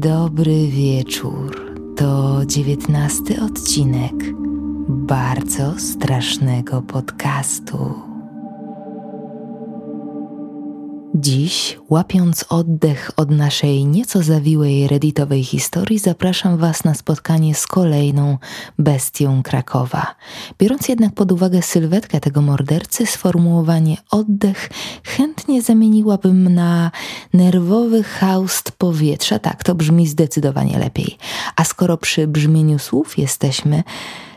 Dobry wieczór. To dziewiętnasty odcinek bardzo strasznego podcastu. Dziś, łapiąc oddech od naszej nieco zawiłej redditowej historii, zapraszam Was na spotkanie z kolejną bestią Krakowa. Biorąc jednak pod uwagę sylwetkę tego mordercy, sformułowanie oddech chętnie zamieniłabym na nerwowy haust powietrza. Tak, to brzmi zdecydowanie lepiej. A skoro przy brzmieniu słów jesteśmy,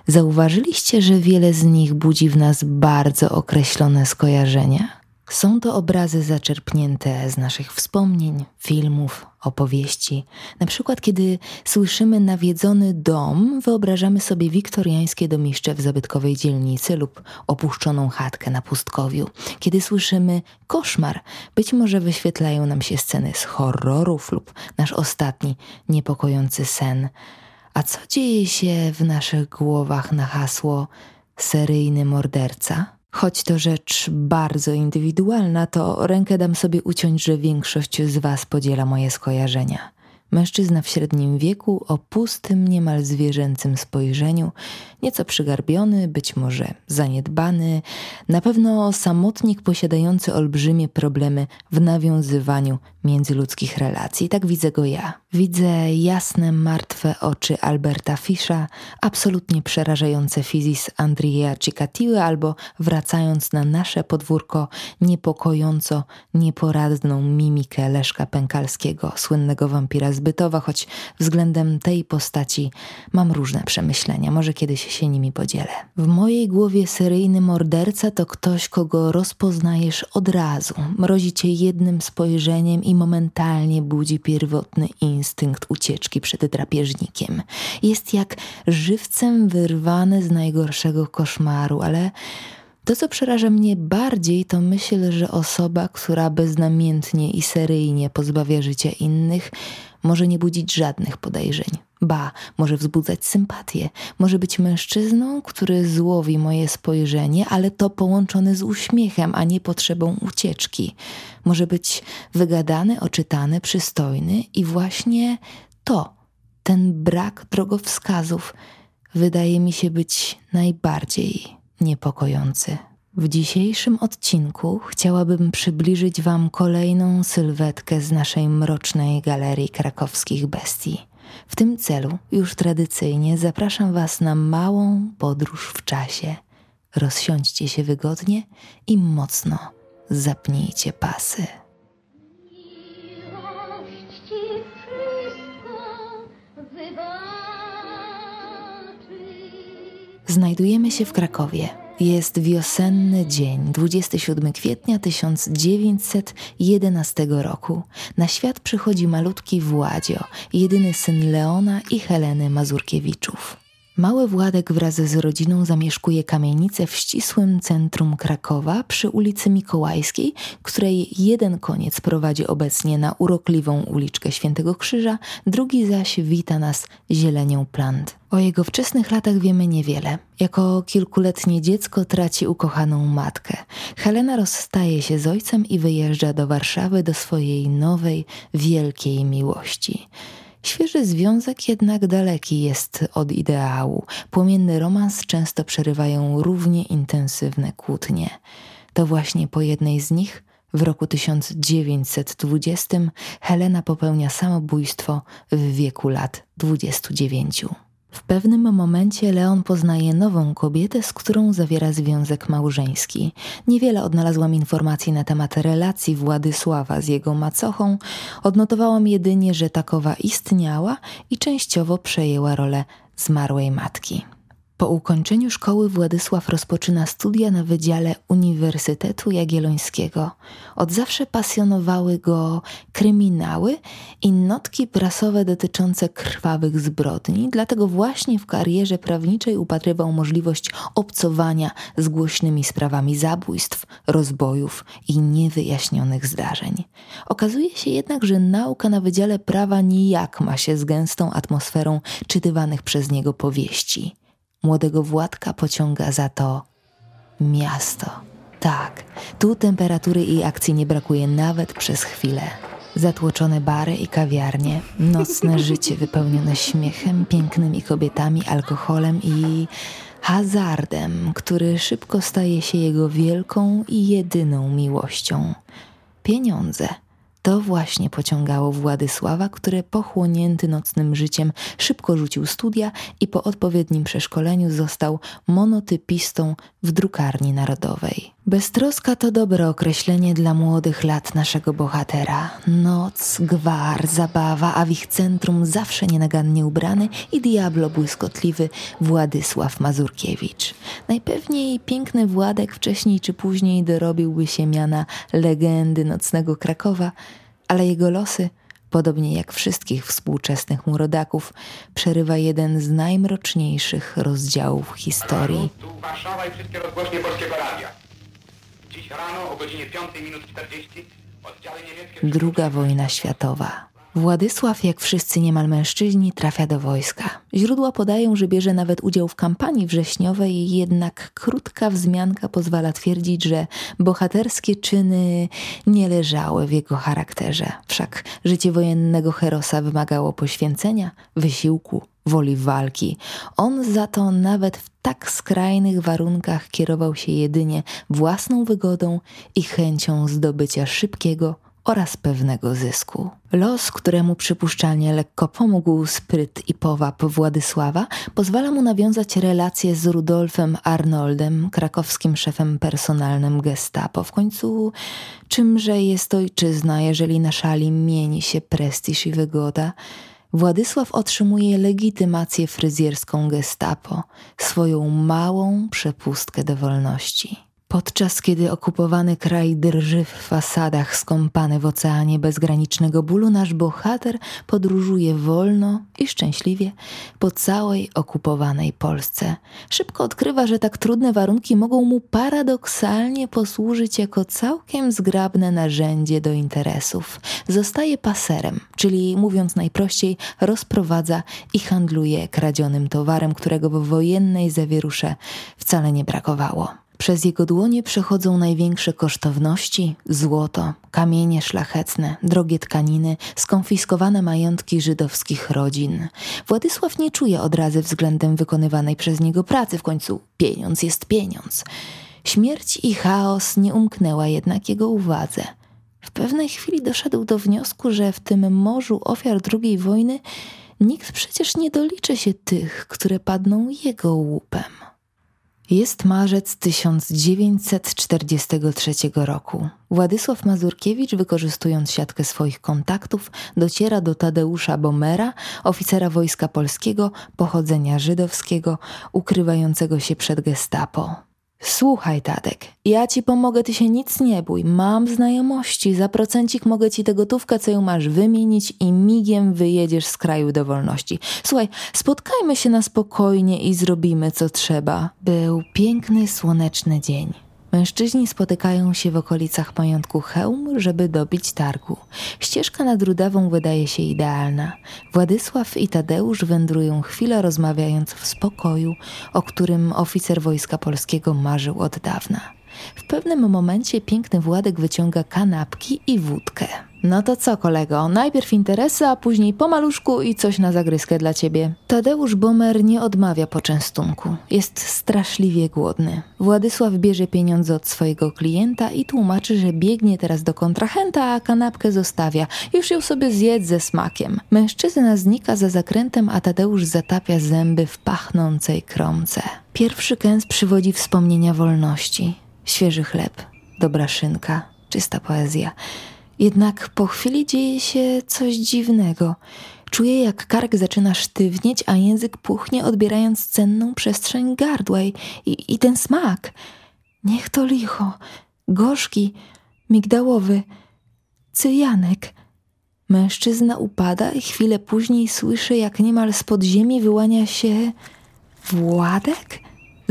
zauważyliście, że wiele z nich budzi w nas bardzo określone skojarzenia? Są to obrazy zaczerpnięte z naszych wspomnień, filmów, opowieści. Na przykład, kiedy słyszymy nawiedzony dom, wyobrażamy sobie wiktoriańskie domiszcze w zabytkowej dzielnicy lub opuszczoną chatkę na pustkowiu. Kiedy słyszymy koszmar, być może wyświetlają nam się sceny z horrorów lub nasz ostatni niepokojący sen. A co dzieje się w naszych głowach na hasło seryjny morderca? Choć to rzecz bardzo indywidualna, to rękę dam sobie uciąć, że większość z Was podziela moje skojarzenia. Mężczyzna w średnim wieku, o pustym, niemal zwierzęcym spojrzeniu, nieco przygarbiony, być może zaniedbany, na pewno samotnik posiadający olbrzymie problemy w nawiązywaniu międzyludzkich relacji. Tak widzę go ja. Widzę jasne, martwe oczy Alberta Fisza, absolutnie przerażające fizis Andrija Cicatiły albo wracając na nasze podwórko niepokojąco nieporadną mimikę Leszka Pękalskiego, słynnego wampira zbytowa, choć względem tej postaci mam różne przemyślenia. Może kiedyś się nimi podzielę. W mojej głowie seryjny morderca to ktoś, kogo rozpoznajesz od razu. Mrozi cię jednym spojrzeniem i momentalnie budzi pierwotny instynkt ucieczki przed drapieżnikiem. Jest jak żywcem wyrwany z najgorszego koszmaru, ale to, co przeraża mnie bardziej, to myśl, że osoba, która beznamiętnie i seryjnie pozbawia życia innych, może nie budzić żadnych podejrzeń. Ba, może wzbudzać sympatię. Może być mężczyzną, który złowi moje spojrzenie, ale to połączone z uśmiechem, a nie potrzebą ucieczki. Może być wygadany, oczytany, przystojny i właśnie to, ten brak drogowskazów, wydaje mi się być najbardziej niepokojący. W dzisiejszym odcinku chciałabym przybliżyć Wam kolejną sylwetkę z naszej mrocznej galerii krakowskich bestii. W tym celu już tradycyjnie zapraszam Was na małą podróż w czasie. Rozsiądźcie się wygodnie i mocno zapnijcie pasy. Znajdujemy się w Krakowie jest wiosenny dzień, 27 kwietnia 1911 roku. Na świat przychodzi malutki Władzio, jedyny syn Leona i Heleny Mazurkiewiczów. Mały Władek wraz z rodziną zamieszkuje kamienicę w ścisłym centrum Krakowa przy ulicy Mikołajskiej, której jeden koniec prowadzi obecnie na urokliwą uliczkę Świętego Krzyża, drugi zaś wita nas zielenią plant. O jego wczesnych latach wiemy niewiele. Jako kilkuletnie dziecko traci ukochaną matkę. Helena rozstaje się z ojcem i wyjeżdża do Warszawy do swojej nowej, wielkiej miłości. Świeży związek jednak daleki jest od ideału. Płomienny romans często przerywają równie intensywne kłótnie. To właśnie po jednej z nich w roku 1920 Helena popełnia samobójstwo w wieku lat 29. W pewnym momencie Leon poznaje nową kobietę, z którą zawiera związek małżeński. Niewiele odnalazłam informacji na temat relacji Władysława z jego macochą. Odnotowałam jedynie, że takowa istniała i częściowo przejęła rolę zmarłej matki. Po ukończeniu szkoły Władysław rozpoczyna studia na Wydziale Uniwersytetu Jagiellońskiego. Od zawsze pasjonowały go kryminały i notki prasowe dotyczące krwawych zbrodni, dlatego właśnie w karierze prawniczej upatrywał możliwość obcowania z głośnymi sprawami zabójstw, rozbojów i niewyjaśnionych zdarzeń. Okazuje się jednak, że nauka na Wydziale Prawa nijak ma się z gęstą atmosferą czytywanych przez niego powieści. Młodego Władka pociąga za to miasto. Tak, tu temperatury i akcji nie brakuje nawet przez chwilę. Zatłoczone bary i kawiarnie, nocne życie wypełnione śmiechem, pięknymi kobietami, alkoholem i hazardem, który szybko staje się jego wielką i jedyną miłością. Pieniądze – to właśnie pociągało Władysława, który pochłonięty nocnym życiem szybko rzucił studia i po odpowiednim przeszkoleniu został monotypistą w drukarni narodowej. Beztroska to dobre określenie dla młodych lat naszego bohatera. Noc, gwar, zabawa, a w ich centrum zawsze nienagannie ubrany i diablo błyskotliwy Władysław Mazurkiewicz. Najpewniej piękny Władek wcześniej czy później dorobiłby się miana legendy nocnego Krakowa, ale jego losy, podobnie jak wszystkich współczesnych murodaków, przerywa jeden z najmroczniejszych rozdziałów historii. Tu Warszawa i wszystkie rozgłośnie Polskiego Radia. Dziś rano o godzinie 5 minut 40 oddziały niemieckie... Druga wojna światowa. Władysław, jak wszyscy niemal mężczyźni, trafia do wojska. Źródła podają, że bierze nawet udział w kampanii wrześniowej, jednak krótka wzmianka pozwala twierdzić, że bohaterskie czyny nie leżały w jego charakterze. Wszak życie wojennego herosa wymagało poświęcenia, wysiłku, woli walki. On za to nawet w tak skrajnych warunkach kierował się jedynie własną wygodą i chęcią zdobycia szybkiego, oraz pewnego zysku. Los, któremu przypuszczalnie lekko pomógł spryt i powab Władysława, pozwala mu nawiązać relacje z Rudolfem Arnoldem, krakowskim szefem personalnym gestapo. W końcu czymże jest ojczyzna, jeżeli na szali mieni się prestiż i wygoda? Władysław otrzymuje legitymację fryzjerską gestapo, swoją małą przepustkę do wolności. Podczas kiedy okupowany kraj drży w fasadach skąpany w oceanie bezgranicznego bólu, nasz bohater podróżuje wolno i szczęśliwie po całej okupowanej Polsce. Szybko odkrywa, że tak trudne warunki mogą mu paradoksalnie posłużyć jako całkiem zgrabne narzędzie do interesów. Zostaje paserem, czyli mówiąc najprościej, rozprowadza i handluje kradzionym towarem, którego w wojennej zawierusze wcale nie brakowało. Przez jego dłonie przechodzą największe kosztowności, złoto, kamienie szlachetne, drogie tkaniny, skonfiskowane majątki żydowskich rodzin. Władysław nie czuje odrazy względem wykonywanej przez niego pracy, w końcu pieniądz jest pieniądz. Śmierć i chaos nie umknęła jednak jego uwadze. W pewnej chwili doszedł do wniosku, że w tym morzu ofiar II wojny nikt przecież nie doliczy się tych, które padną jego łupem. Jest marzec 1943 roku. Władysław Mazurkiewicz, wykorzystując siatkę swoich kontaktów, dociera do Tadeusza Bomera, oficera Wojska Polskiego pochodzenia żydowskiego, ukrywającego się przed gestapo. Słuchaj, Tadek, ja ci pomogę, ty się nic nie bój. Mam znajomości, za procencik mogę ci tę gotówkę, co ją masz, wymienić i migiem wyjedziesz z kraju do wolności. Słuchaj, spotkajmy się na spokojnie i zrobimy co trzeba. Był piękny, słoneczny dzień. Mężczyźni spotykają się w okolicach majątku Chełm, żeby dobić targu. Ścieżka nad Rudawą wydaje się idealna. Władysław i Tadeusz wędrują chwilę rozmawiając w spokoju, o którym oficer Wojska Polskiego marzył od dawna. W pewnym momencie piękny Władek wyciąga kanapki i wódkę. No to co, kolego? Najpierw interesy, a później pomaluszku i coś na zagryzkę dla ciebie. Tadeusz Bomer nie odmawia poczęstunku. Jest straszliwie głodny. Władysław bierze pieniądze od swojego klienta i tłumaczy, że biegnie teraz do kontrahenta, a kanapkę zostawia. Już ją sobie zjedz ze smakiem. Mężczyzna znika za zakrętem, a Tadeusz zatapia zęby w pachnącej kromce. Pierwszy kęs przywodzi wspomnienia wolności. Świeży chleb, dobra szynka, czysta poezja. Jednak po chwili dzieje się coś dziwnego. Czuję, jak kark zaczyna sztywnieć, a język puchnie, odbierając cenną przestrzeń gardła i, i, ten smak. Niech to licho, gorzki, migdałowy, cyjanek. Mężczyzna upada i chwilę później słyszę, jak niemal z podziemi wyłania się Władek?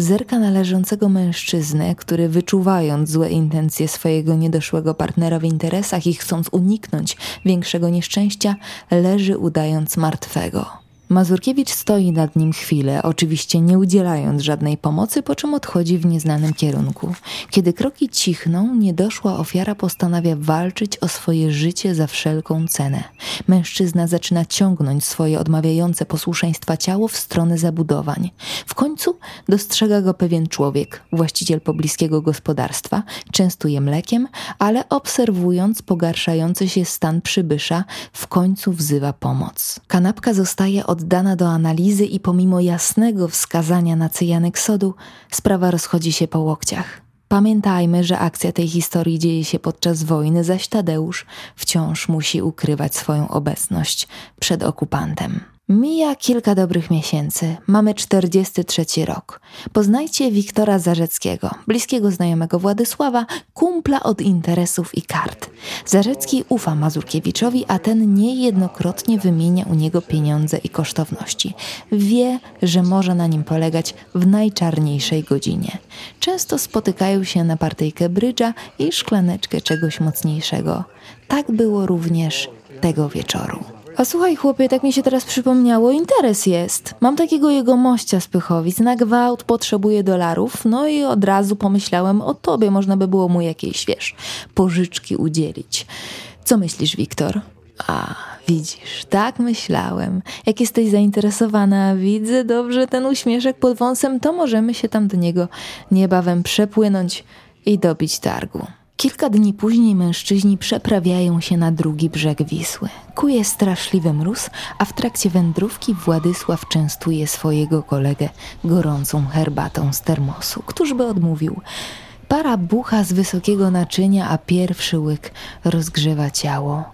Zerka na leżącego mężczyznę, który wyczuwając złe intencje swojego niedoszłego partnera w interesach i chcąc uniknąć większego nieszczęścia, leży udając martwego. Mazurkiewicz stoi nad nim chwilę, oczywiście nie udzielając żadnej pomocy, po czym odchodzi w nieznanym kierunku. Kiedy kroki cichną, niedoszła ofiara postanawia walczyć o swoje życie za wszelką cenę. Mężczyzna zaczyna ciągnąć swoje odmawiające posłuszeństwa ciało w stronę zabudowań. W końcu dostrzega go pewien człowiek, właściciel pobliskiego gospodarstwa, częstuje mlekiem, ale obserwując pogarszający się stan przybysza, w końcu wzywa pomoc. Kanapka zostaje oddana do analizy i pomimo jasnego wskazania na cyjanek sodu, sprawa rozchodzi się po łokciach. Pamiętajmy, że akcja tej historii dzieje się podczas wojny, zaś Tadeusz wciąż musi ukrywać swoją obecność przed okupantem. Mija kilka dobrych miesięcy. Mamy 43 rok. Poznajcie Wiktora Zarzeckiego, bliskiego znajomego Władysława, kumpla od interesów i kart. Zarzecki ufa Mazurkiewiczowi, a ten niejednokrotnie wymienia u niego pieniądze i kosztowności. Wie, że może na nim polegać w najczarniejszej godzinie. Często spotykają się na partyjkę brydża i szklaneczkę czegoś mocniejszego. Tak było również tego wieczoru. A słuchaj, chłopie, tak mi się teraz przypomniało, interes jest. Mam takiego jego mościa z Pychowic, na gwałt potrzebuje dolarów, no i od razu pomyślałem o tobie, można by było mu jakiejś, wiesz, pożyczki udzielić. Co myślisz, Wiktor? A, widzisz, tak myślałem. Jak jesteś zainteresowana, widzę dobrze ten uśmieszek pod wąsem, to możemy się tam do niego niebawem przepłynąć i dobić targu. Kilka dni później mężczyźni przeprawiają się na drugi brzeg Wisły. Kuje straszliwy mróz, a w trakcie wędrówki Władysław częstuje swojego kolegę gorącą herbatą z termosu. Któż by odmówił? Para bucha z wysokiego naczynia, a pierwszy łyk rozgrzewa ciało.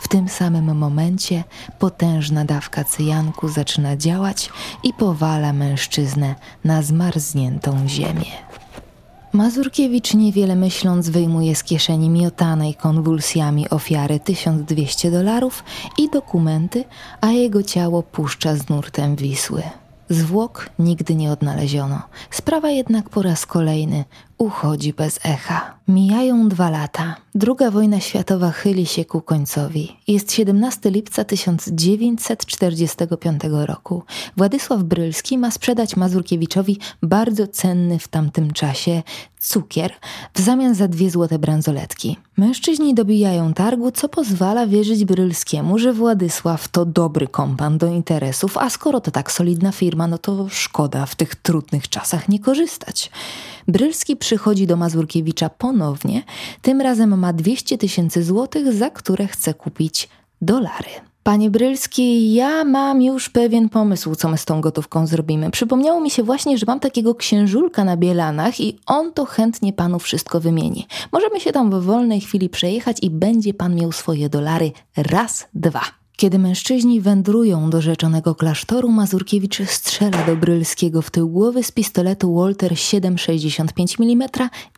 W tym samym momencie potężna dawka cyjanku zaczyna działać i powala mężczyznę na zmarzniętą ziemię. Mazurkiewicz niewiele myśląc wyjmuje z kieszeni miotanej konwulsjami ofiary 1200 dolarów i dokumenty, a jego ciało puszcza z nurtem Wisły. Zwłok nigdy nie odnaleziono. Sprawa jednak po raz kolejny uchodzi bez echa. Mijają dwa lata. Druga wojna światowa chyli się ku końcowi. Jest 17 lipca 1945 roku. Władysław Brylski ma sprzedać Mazurkiewiczowi bardzo cenny w tamtym czasie cukier w zamian za dwie złote bransoletki. Mężczyźni dobijają targu, co pozwala wierzyć Brylskiemu, że Władysław to dobry kompan do interesów, a skoro to tak solidna firma, no to szkoda w tych trudnych czasach nie korzystać. Brylski przychodzi do Mazurkiewicza ponownie, tym razem ma 200 tysięcy złotych, za które chce kupić dolary. Panie Brylski, ja mam już pewien pomysł, co my z tą gotówką zrobimy. Przypomniało mi się właśnie, że mam takiego księżulka na Bielanach i on to chętnie panu wszystko wymieni. Możemy się tam w wolnej chwili przejechać i będzie pan miał swoje dolary raz, dwa. Kiedy mężczyźni wędrują do rzeczonego klasztoru, Mazurkiewicz strzela do Brylskiego w tył głowy z pistoletu Walter 7,65 mm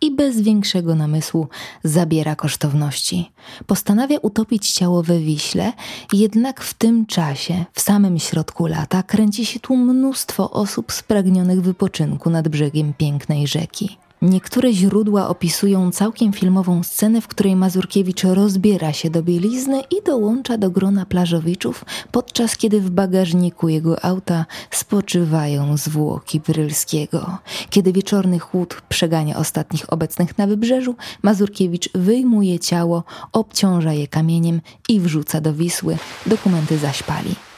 i bez większego namysłu zabiera kosztowności. Postanawia utopić ciało we Wiśle, jednak w tym czasie, w samym środku lata, kręci się tu mnóstwo osób spragnionych wypoczynku nad brzegiem pięknej rzeki. Niektóre źródła opisują całkiem filmową scenę, w której Mazurkiewicz rozbiera się do bielizny i dołącza do grona plażowiczów, podczas kiedy w bagażniku jego auta spoczywają zwłoki Brylskiego. Kiedy wieczorny chłód przegania ostatnich obecnych na wybrzeżu, Mazurkiewicz wyjmuje ciało, obciąża je kamieniem i wrzuca do Wisły. Dokumenty zaśpali.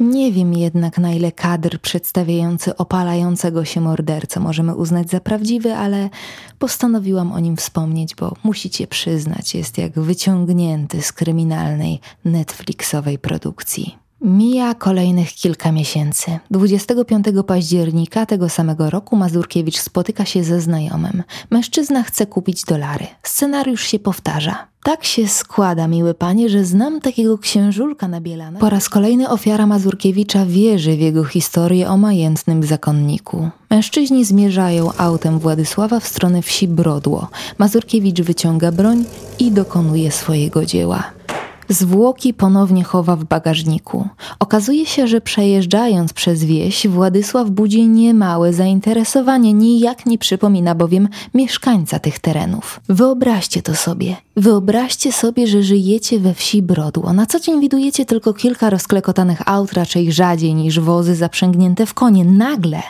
Nie wiem jednak, na ile kadr przedstawiający opalającego się mordercę możemy uznać za prawdziwy, ale postanowiłam o nim wspomnieć, bo musicie przyznać, jest jak wyciągnięty z kryminalnej Netflixowej produkcji. Mija kolejnych kilka miesięcy. 25 października tego samego roku Mazurkiewicz spotyka się ze znajomym. Mężczyzna chce kupić dolary. Scenariusz się powtarza. Tak się składa, miły panie, że znam takiego księżulka na Bielanach. Po raz kolejny ofiara Mazurkiewicza wierzy w jego historię o majętnym zakonniku. Mężczyźni zmierzają autem Władysława w stronę wsi Brodło. Mazurkiewicz wyciąga broń i dokonuje swojego dzieła. Zwłoki ponownie chowa w bagażniku. Okazuje się, że przejeżdżając przez wieś, Władysław budzi niemałe zainteresowanie, nijak nie przypomina bowiem mieszkańca tych terenów. Wyobraźcie to sobie. Wyobraźcie sobie, że żyjecie we wsi Brodło. Na co dzień widujecie tylko kilka rozklekotanych aut, raczej rzadziej niż wozy zaprzęgnięte w konie. Nagle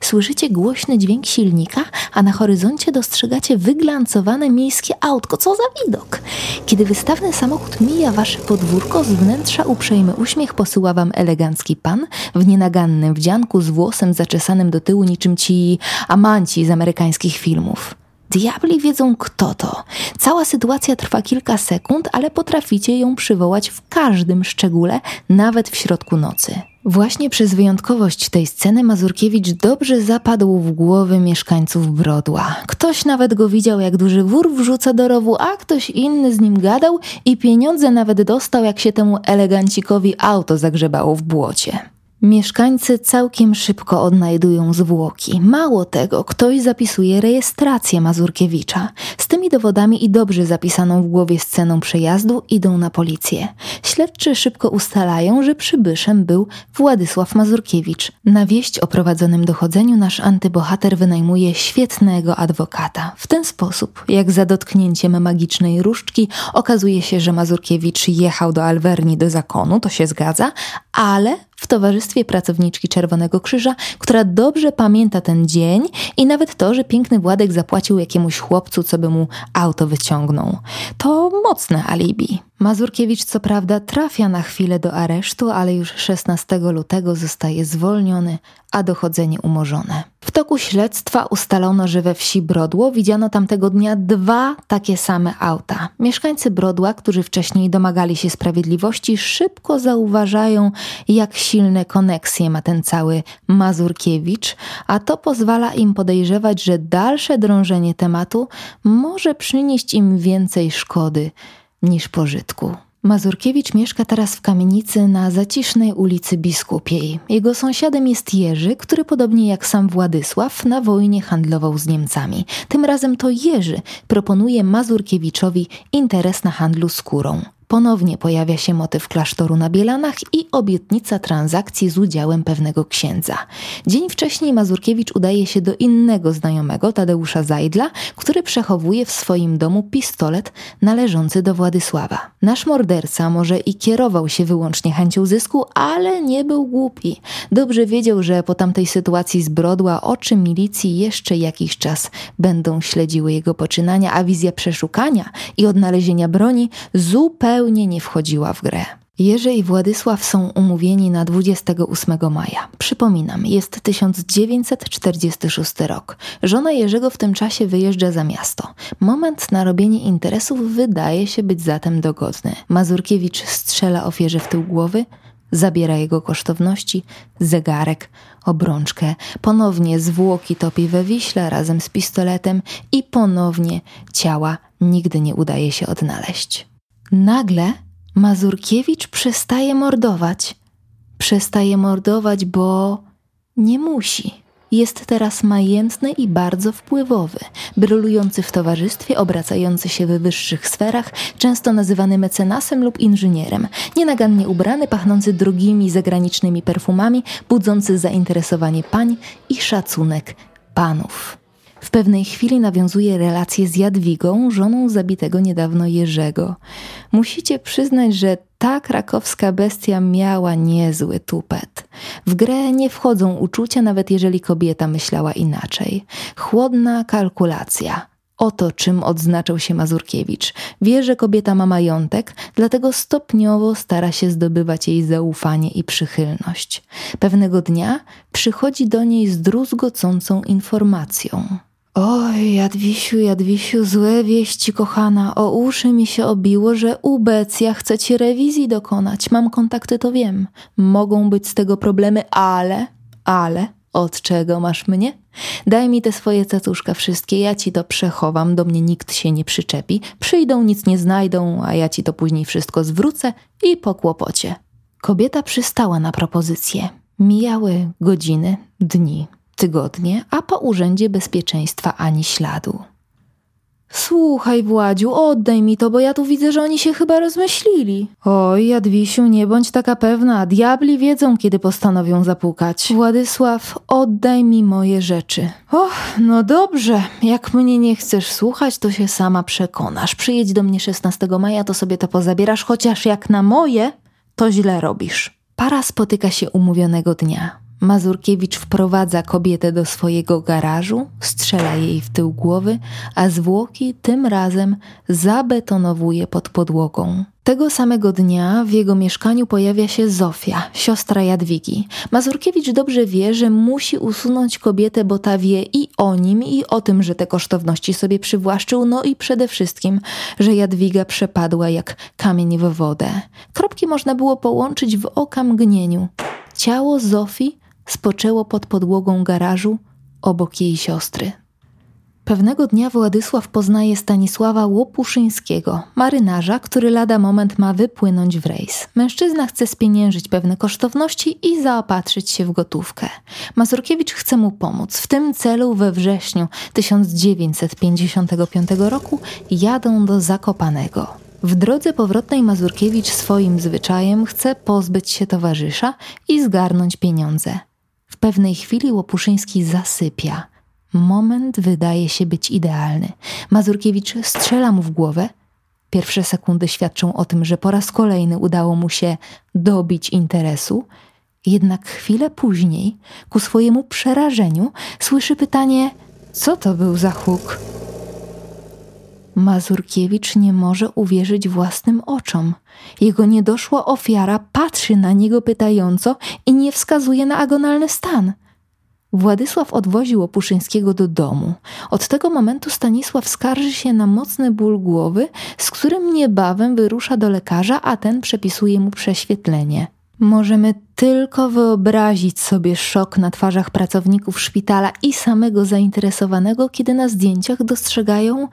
słyszycie głośny dźwięk silnika, a na horyzoncie dostrzegacie wyglancowane miejskie autko. Co za widok! Kiedy wystawny samochód mija wasze podwórko, z wnętrza uprzejmy uśmiech posyła wam elegancki pan w nienagannym wdzianku z włosem zaczesanym do tyłu niczym ci amanci z amerykańskich filmów. Diabli wiedzą kto to. Cała sytuacja trwa kilka sekund, ale potraficie ją przywołać w każdym szczególe, nawet w środku nocy. Właśnie przez wyjątkowość tej sceny Mazurkiewicz dobrze zapadł w głowy mieszkańców Brodła. Ktoś nawet go widział, jak duży wór wrzuca do rowu, a ktoś inny z nim gadał i pieniądze nawet dostał, jak się temu elegancikowi auto zagrzebało w błocie. Mieszkańcy całkiem szybko odnajdują zwłoki. Mało tego, ktoś zapisuje rejestrację Mazurkiewicza. Z tymi dowodami i dobrze zapisaną w głowie sceną przejazdu idą na policję. Śledczy szybko ustalają, że przybyszem był Władysław Mazurkiewicz. Na wieść o prowadzonym dochodzeniu nasz antybohater wynajmuje świetnego adwokata. W ten sposób, jak za dotknięciem magicznej różdżki, okazuje się, że Mazurkiewicz jechał do Alwerni do zakonu, to się zgadza, ale w towarzystwie pracowniczki Czerwonego Krzyża, która dobrze pamięta ten dzień i nawet to, że piękny Władek zapłacił jakiemuś chłopcu, co by mu auto wyciągnął. To mocne alibi. Mazurkiewicz co prawda trafia na chwilę do aresztu, ale już 16 lutego zostaje zwolniony, a dochodzenie umorzone. W toku śledztwa ustalono, że we wsi Brodło widziano tamtego dnia dwa takie same auta. Mieszkańcy Brodła, którzy wcześniej domagali się sprawiedliwości, szybko zauważają, jak silne koneksje ma ten cały Mazurkiewicz, a to pozwala im podejrzewać, że dalsze drążenie tematu może przynieść im więcej szkody niż pożytku. Mazurkiewicz mieszka teraz w kamienicy na zacisznej ulicy Biskupiej. Jego sąsiadem jest Jerzy, który podobnie jak sam Władysław na wojnie handlował z Niemcami. Tym razem to Jerzy proponuje Mazurkiewiczowi interes na handlu skórą. Ponownie pojawia się motyw klasztoru na Bielanach i obietnica transakcji z udziałem pewnego księdza. Dzień wcześniej Mazurkiewicz udaje się do innego znajomego, Tadeusza Zajdla, który przechowuje w swoim domu pistolet należący do Władysława. Nasz morderca może i kierował się wyłącznie chęcią zysku, ale nie był głupi. Dobrze wiedział, że po tamtej sytuacji zbrodła oczy milicji jeszcze jakiś czas będą śledziły jego poczynania, a wizja przeszukania i odnalezienia broni zupełnie zupełnie nie wchodziła w grę. Jerzy i Władysław są umówieni na 28 maja. Przypominam, jest 1946 rok. Żona Jerzego w tym czasie wyjeżdża za miasto. Moment na robienie interesów wydaje się być zatem dogodny. Mazurkiewicz strzela ofierze w tył głowy, zabiera jego kosztowności, zegarek, obrączkę, ponownie zwłoki topi we Wiśle razem z pistoletem i ponownie ciała nigdy nie udaje się odnaleźć. Nagle Mazurkiewicz przestaje mordować. Przestaje mordować, bo nie musi. Jest teraz majętny i bardzo wpływowy, brylujący w towarzystwie, obracający się w wyższych sferach, często nazywany mecenasem lub inżynierem, nienagannie ubrany, pachnący drogimi zagranicznymi perfumami, budzący zainteresowanie pań i szacunek panów. W pewnej chwili nawiązuje relacje z Jadwigą, żoną zabitego niedawno Jerzego. Musicie przyznać, że ta krakowska bestia miała niezły tupet. W grę nie wchodzą uczucia, nawet jeżeli kobieta myślała inaczej. Chłodna kalkulacja. Oto czym odznaczał się Mazurkiewicz. Wie, że kobieta ma majątek, dlatego stopniowo stara się zdobywać jej zaufanie i przychylność. Pewnego dnia przychodzi do niej z druzgocącą informacją. Oj, Jadwisiu, Jadwisiu, złe wieści, kochana. O uszy mi się obiło, że u Becja chce ci rewizji dokonać. Mam kontakty, to wiem. Mogą być z tego problemy, ale, ale, od czego masz mnie? Daj mi te swoje cacuszka wszystkie, ja ci to przechowam, do mnie nikt się nie przyczepi. Przyjdą, nic nie znajdą, a ja ci to później wszystko zwrócę i po kłopocie. Kobieta przystała na propozycję. Mijały godziny, dni, tygodnie, a po Urzędzie Bezpieczeństwa ani śladu. Słuchaj, Władziu, oddaj mi to, bo ja tu widzę, że oni się chyba rozmyślili. Oj, Jadwisiu, nie bądź taka pewna. Diabli wiedzą, kiedy postanowią zapukać. Władysław, oddaj mi moje rzeczy. Och, no dobrze. Jak mnie nie chcesz słuchać, to się sama przekonasz. Przyjedź do mnie 16 maja, to sobie to pozabierasz, chociaż jak na moje, to źle robisz. Para spotyka się umówionego dnia. Mazurkiewicz wprowadza kobietę do swojego garażu, strzela jej w tył głowy, a zwłoki tym razem zabetonowuje pod podłogą. Tego samego dnia w jego mieszkaniu pojawia się Zofia, siostra Jadwigi. Mazurkiewicz dobrze wie, że musi usunąć kobietę, bo ta wie i o nim, i o tym, że te kosztowności sobie przywłaszczył, no i przede wszystkim, że Jadwiga przepadła jak kamień w wodę. Kropki można było połączyć w okamgnieniu. Ciało Zofii spoczęło pod podłogą garażu obok jej siostry. Pewnego dnia Władysław poznaje Stanisława Łopuszyńskiego, marynarza, który lada moment ma wypłynąć w rejs. Mężczyzna chce spieniężyć pewne kosztowności i zaopatrzyć się w gotówkę. Mazurkiewicz chce mu pomóc. W tym celu we wrześniu 1955 roku jadą do Zakopanego. W drodze powrotnej Mazurkiewicz swoim zwyczajem chce pozbyć się towarzysza i zgarnąć pieniądze. Pewnej chwili Łopuszyński zasypia. Moment wydaje się być idealny. Mazurkiewicz strzela mu w głowę. Pierwsze sekundy świadczą o tym, że po raz kolejny udało mu się dobić interesu. Jednak chwilę później, ku swojemu przerażeniu, słyszy pytanie: Co to był za huk? Mazurkiewicz nie może uwierzyć własnym oczom. Jego niedoszła ofiara patrzy na niego pytająco i nie wskazuje na agonalny stan. Władysław odwoził Opuszyńskiego do domu. Od tego momentu Stanisław skarży się na mocny ból głowy, z którym niebawem wyrusza do lekarza, a ten przepisuje mu prześwietlenie. Możemy tylko wyobrazić sobie szok na twarzach pracowników szpitala i samego zainteresowanego, kiedy na zdjęciach dostrzegają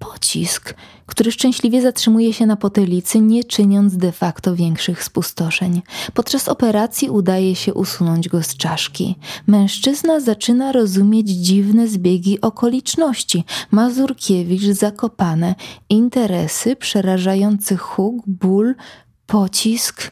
pocisk, który szczęśliwie zatrzymuje się na potylicy, nie czyniąc de facto większych spustoszeń. Podczas operacji udaje się usunąć go z czaszki. Mężczyzna zaczyna rozumieć dziwne zbiegi okoliczności. Mazurkiewicz zakopane, interesy, przerażający huk, ból, pocisk.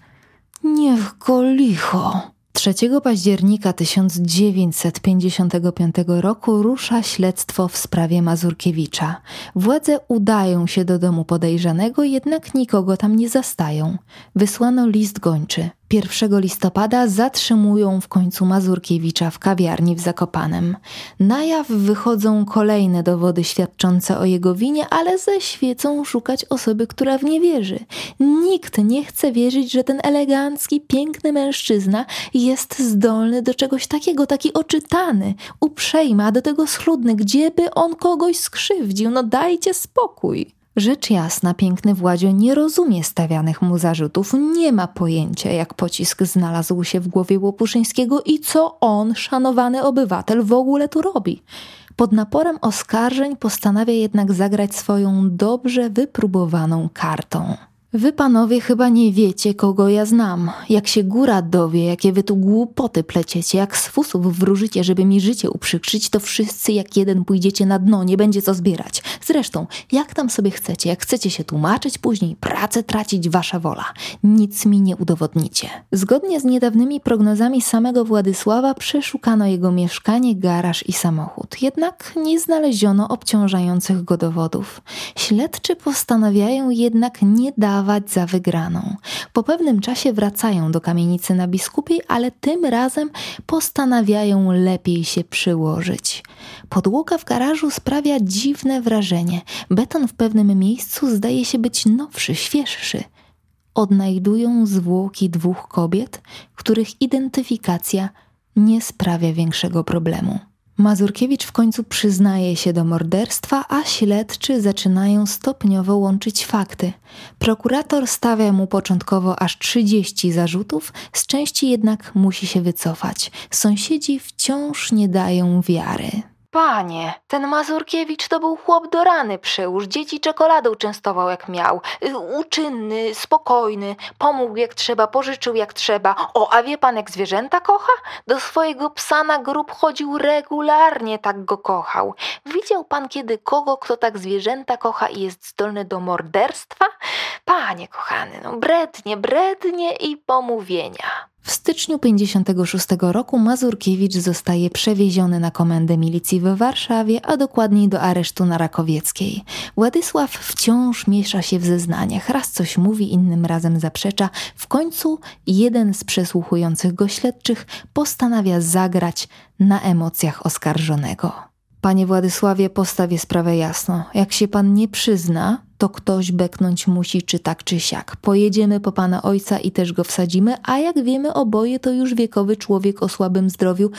Niech go licho. 3 października 1955 roku rusza śledztwo w sprawie Mazurkiewicza. Władze udają się do domu podejrzanego, jednak nikogo tam nie zastają. Wysłano list gończy. 1 listopada zatrzymują w końcu Mazurkiewicza w kawiarni w Zakopanem. Na jaw wychodzą kolejne dowody świadczące o jego winie, ale ze świecą szukać osoby, która w nie wierzy. Nikt nie chce wierzyć, że ten elegancki, piękny mężczyzna jest zdolny do czegoś takiego, taki oczytany, uprzejmy, a do tego schludny, gdzieby on kogoś skrzywdził. No dajcie spokój. Rzecz jasna, piękny Władzio nie rozumie stawianych mu zarzutów, nie ma pojęcia, jak pocisk znalazł się w głowie Łopuszyńskiego i co on, szanowany obywatel, w ogóle tu robi. Pod naporem oskarżeń postanawia jednak zagrać swoją dobrze wypróbowaną kartą. Wy panowie chyba nie wiecie, kogo ja znam. Jak się góra dowie, jakie wy tu głupoty pleciecie, jak z fusów wróżycie, żeby mi życie uprzykrzyć, to wszyscy jak jeden pójdziecie na dno, nie będzie co zbierać. Zresztą, jak tam sobie chcecie, jak chcecie się tłumaczyć później, pracę tracić, wasza wola. Nic mi nie udowodnicie. Zgodnie z niedawnymi prognozami samego Władysława przeszukano jego mieszkanie, garaż i samochód. Jednak nie znaleziono obciążających go dowodów. Śledczy postanawiają jednak nie dawać udawać za wygraną. Po pewnym czasie wracają do kamienicy na biskupiej, ale tym razem postanawiają lepiej się przyłożyć. Podłoga w garażu sprawia dziwne wrażenie. Beton w pewnym miejscu zdaje się być nowszy, świeższy. Odnajdują zwłoki dwóch kobiet, których identyfikacja nie sprawia większego problemu. Mazurkiewicz w końcu przyznaje się do morderstwa, a śledczy zaczynają stopniowo łączyć fakty. Prokurator stawia mu początkowo aż 30 zarzutów, z części jednak musi się wycofać. Sąsiedzi wciąż nie dają wiary. Panie, ten Mazurkiewicz to był chłop do rany przyłóż, dzieci czekoladą częstował jak miał. Y, uczynny, spokojny, pomógł jak trzeba, pożyczył jak trzeba. O, a wie pan jak zwierzęta kocha? Do swojego psa na grób chodził regularnie, tak go kochał. Widział pan kiedy kogo, kto tak zwierzęta kocha i jest zdolny do morderstwa? Panie kochany, no brednie, brednie i pomówienia. W styczniu 56 roku Mazurkiewicz zostaje przewieziony na komendę milicji w Warszawie, a dokładniej do aresztu na Rakowieckiej. Władysław wciąż miesza się w zeznaniach, raz coś mówi, innym razem zaprzecza. W końcu jeden z przesłuchujących go śledczych postanawia zagrać na emocjach oskarżonego. Panie Władysławie, postawię sprawę jasno. Jak się pan nie przyzna, to ktoś beknąć musi, czy tak, czy siak. Pojedziemy po pana ojca i też go wsadzimy, a jak wiemy, oboje to już wiekowy człowiek o słabym zdrowiu.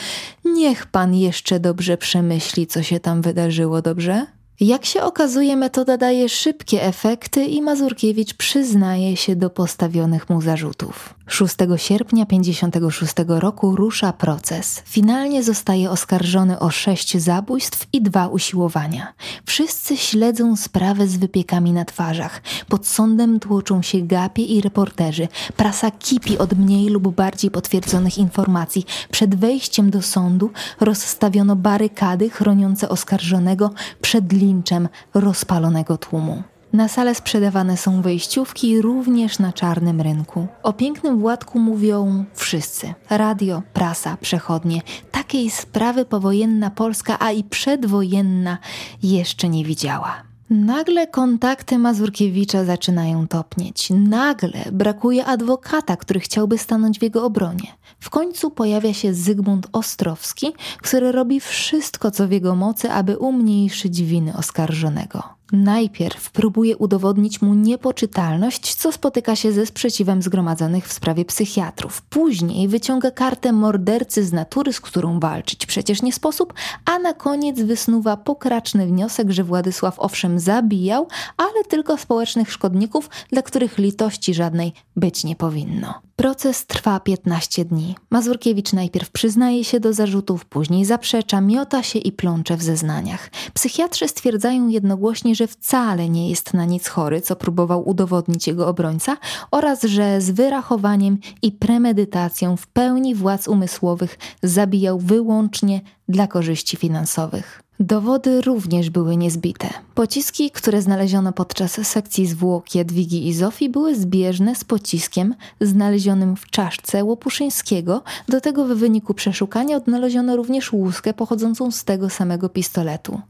Niech pan jeszcze dobrze przemyśli, co się tam wydarzyło, dobrze? Jak się okazuje, metoda daje szybkie efekty i Mazurkiewicz przyznaje się do postawionych mu zarzutów. 6 sierpnia 56 roku rusza proces. Finalnie zostaje oskarżony o sześć zabójstw i dwa usiłowania. Wszyscy śledzą sprawę z wypiekami na twarzach. Pod sądem tłoczą się gapie i reporterzy. Prasa kipi od mniej lub bardziej potwierdzonych informacji. Przed wejściem do sądu rozstawiono barykady chroniące oskarżonego przed linczem rozpalonego tłumu. Na salę sprzedawane są wejściówki również na czarnym rynku. O pięknym Władku mówią wszyscy. Radio, prasa, przechodnie. Takiej sprawy powojenna Polska, a i przedwojenna jeszcze nie widziała. Nagle kontakty Mazurkiewicza zaczynają topnieć. Nagle brakuje adwokata, który chciałby stanąć w jego obronie. W końcu pojawia się Zygmunt Ostrowski, który robi wszystko, co w jego mocy, aby umniejszyć winy oskarżonego. Najpierw próbuje udowodnić mu niepoczytalność, co spotyka się ze sprzeciwem zgromadzonych w sprawie psychiatrów. Później wyciąga kartę mordercy z natury, z którą walczyć przecież nie sposób, a na koniec wysnuwa pokraczny wniosek, że Władysław owszem zabijał, ale tylko społecznych szkodników, dla których litości żadnej być nie powinno. Proces trwa 15 dni. Mazurkiewicz najpierw przyznaje się do zarzutów, później zaprzecza, miota się i plącze w zeznaniach. Psychiatrzy stwierdzają jednogłośnie, że wcale nie jest na nic chory, co próbował udowodnić jego obrońca, oraz że z wyrachowaniem i premedytacją w pełni władz umysłowych zabijał wyłącznie dla korzyści finansowych. Dowody również były niezbite. Pociski, które znaleziono podczas sekcji zwłok Jadwigi i Zofii, były zbieżne z pociskiem znalezionym w czaszce Łopuszyńskiego. Do tego w wyniku przeszukania odnaleziono również łuskę pochodzącą z tego samego pistoletu.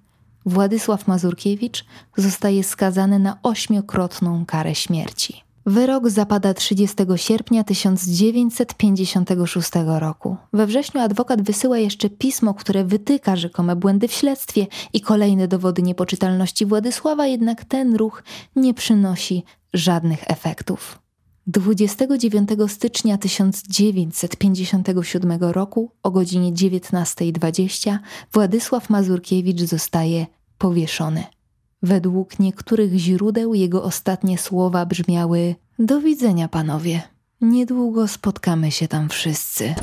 Władysław Mazurkiewicz zostaje skazany na ośmiokrotną karę śmierci. Wyrok zapada 30 sierpnia 1956 roku. We wrześniu adwokat wysyła jeszcze pismo, które wytyka rzekome błędy w śledztwie i kolejne dowody niepoczytalności Władysława, jednak ten ruch nie przynosi żadnych efektów. 29 stycznia 1957 roku o godzinie 19.20 Władysław Mazurkiewicz zostaje powieszony. Według niektórych źródeł jego ostatnie słowa brzmiały: Do widzenia, panowie. Niedługo spotkamy się tam wszyscy.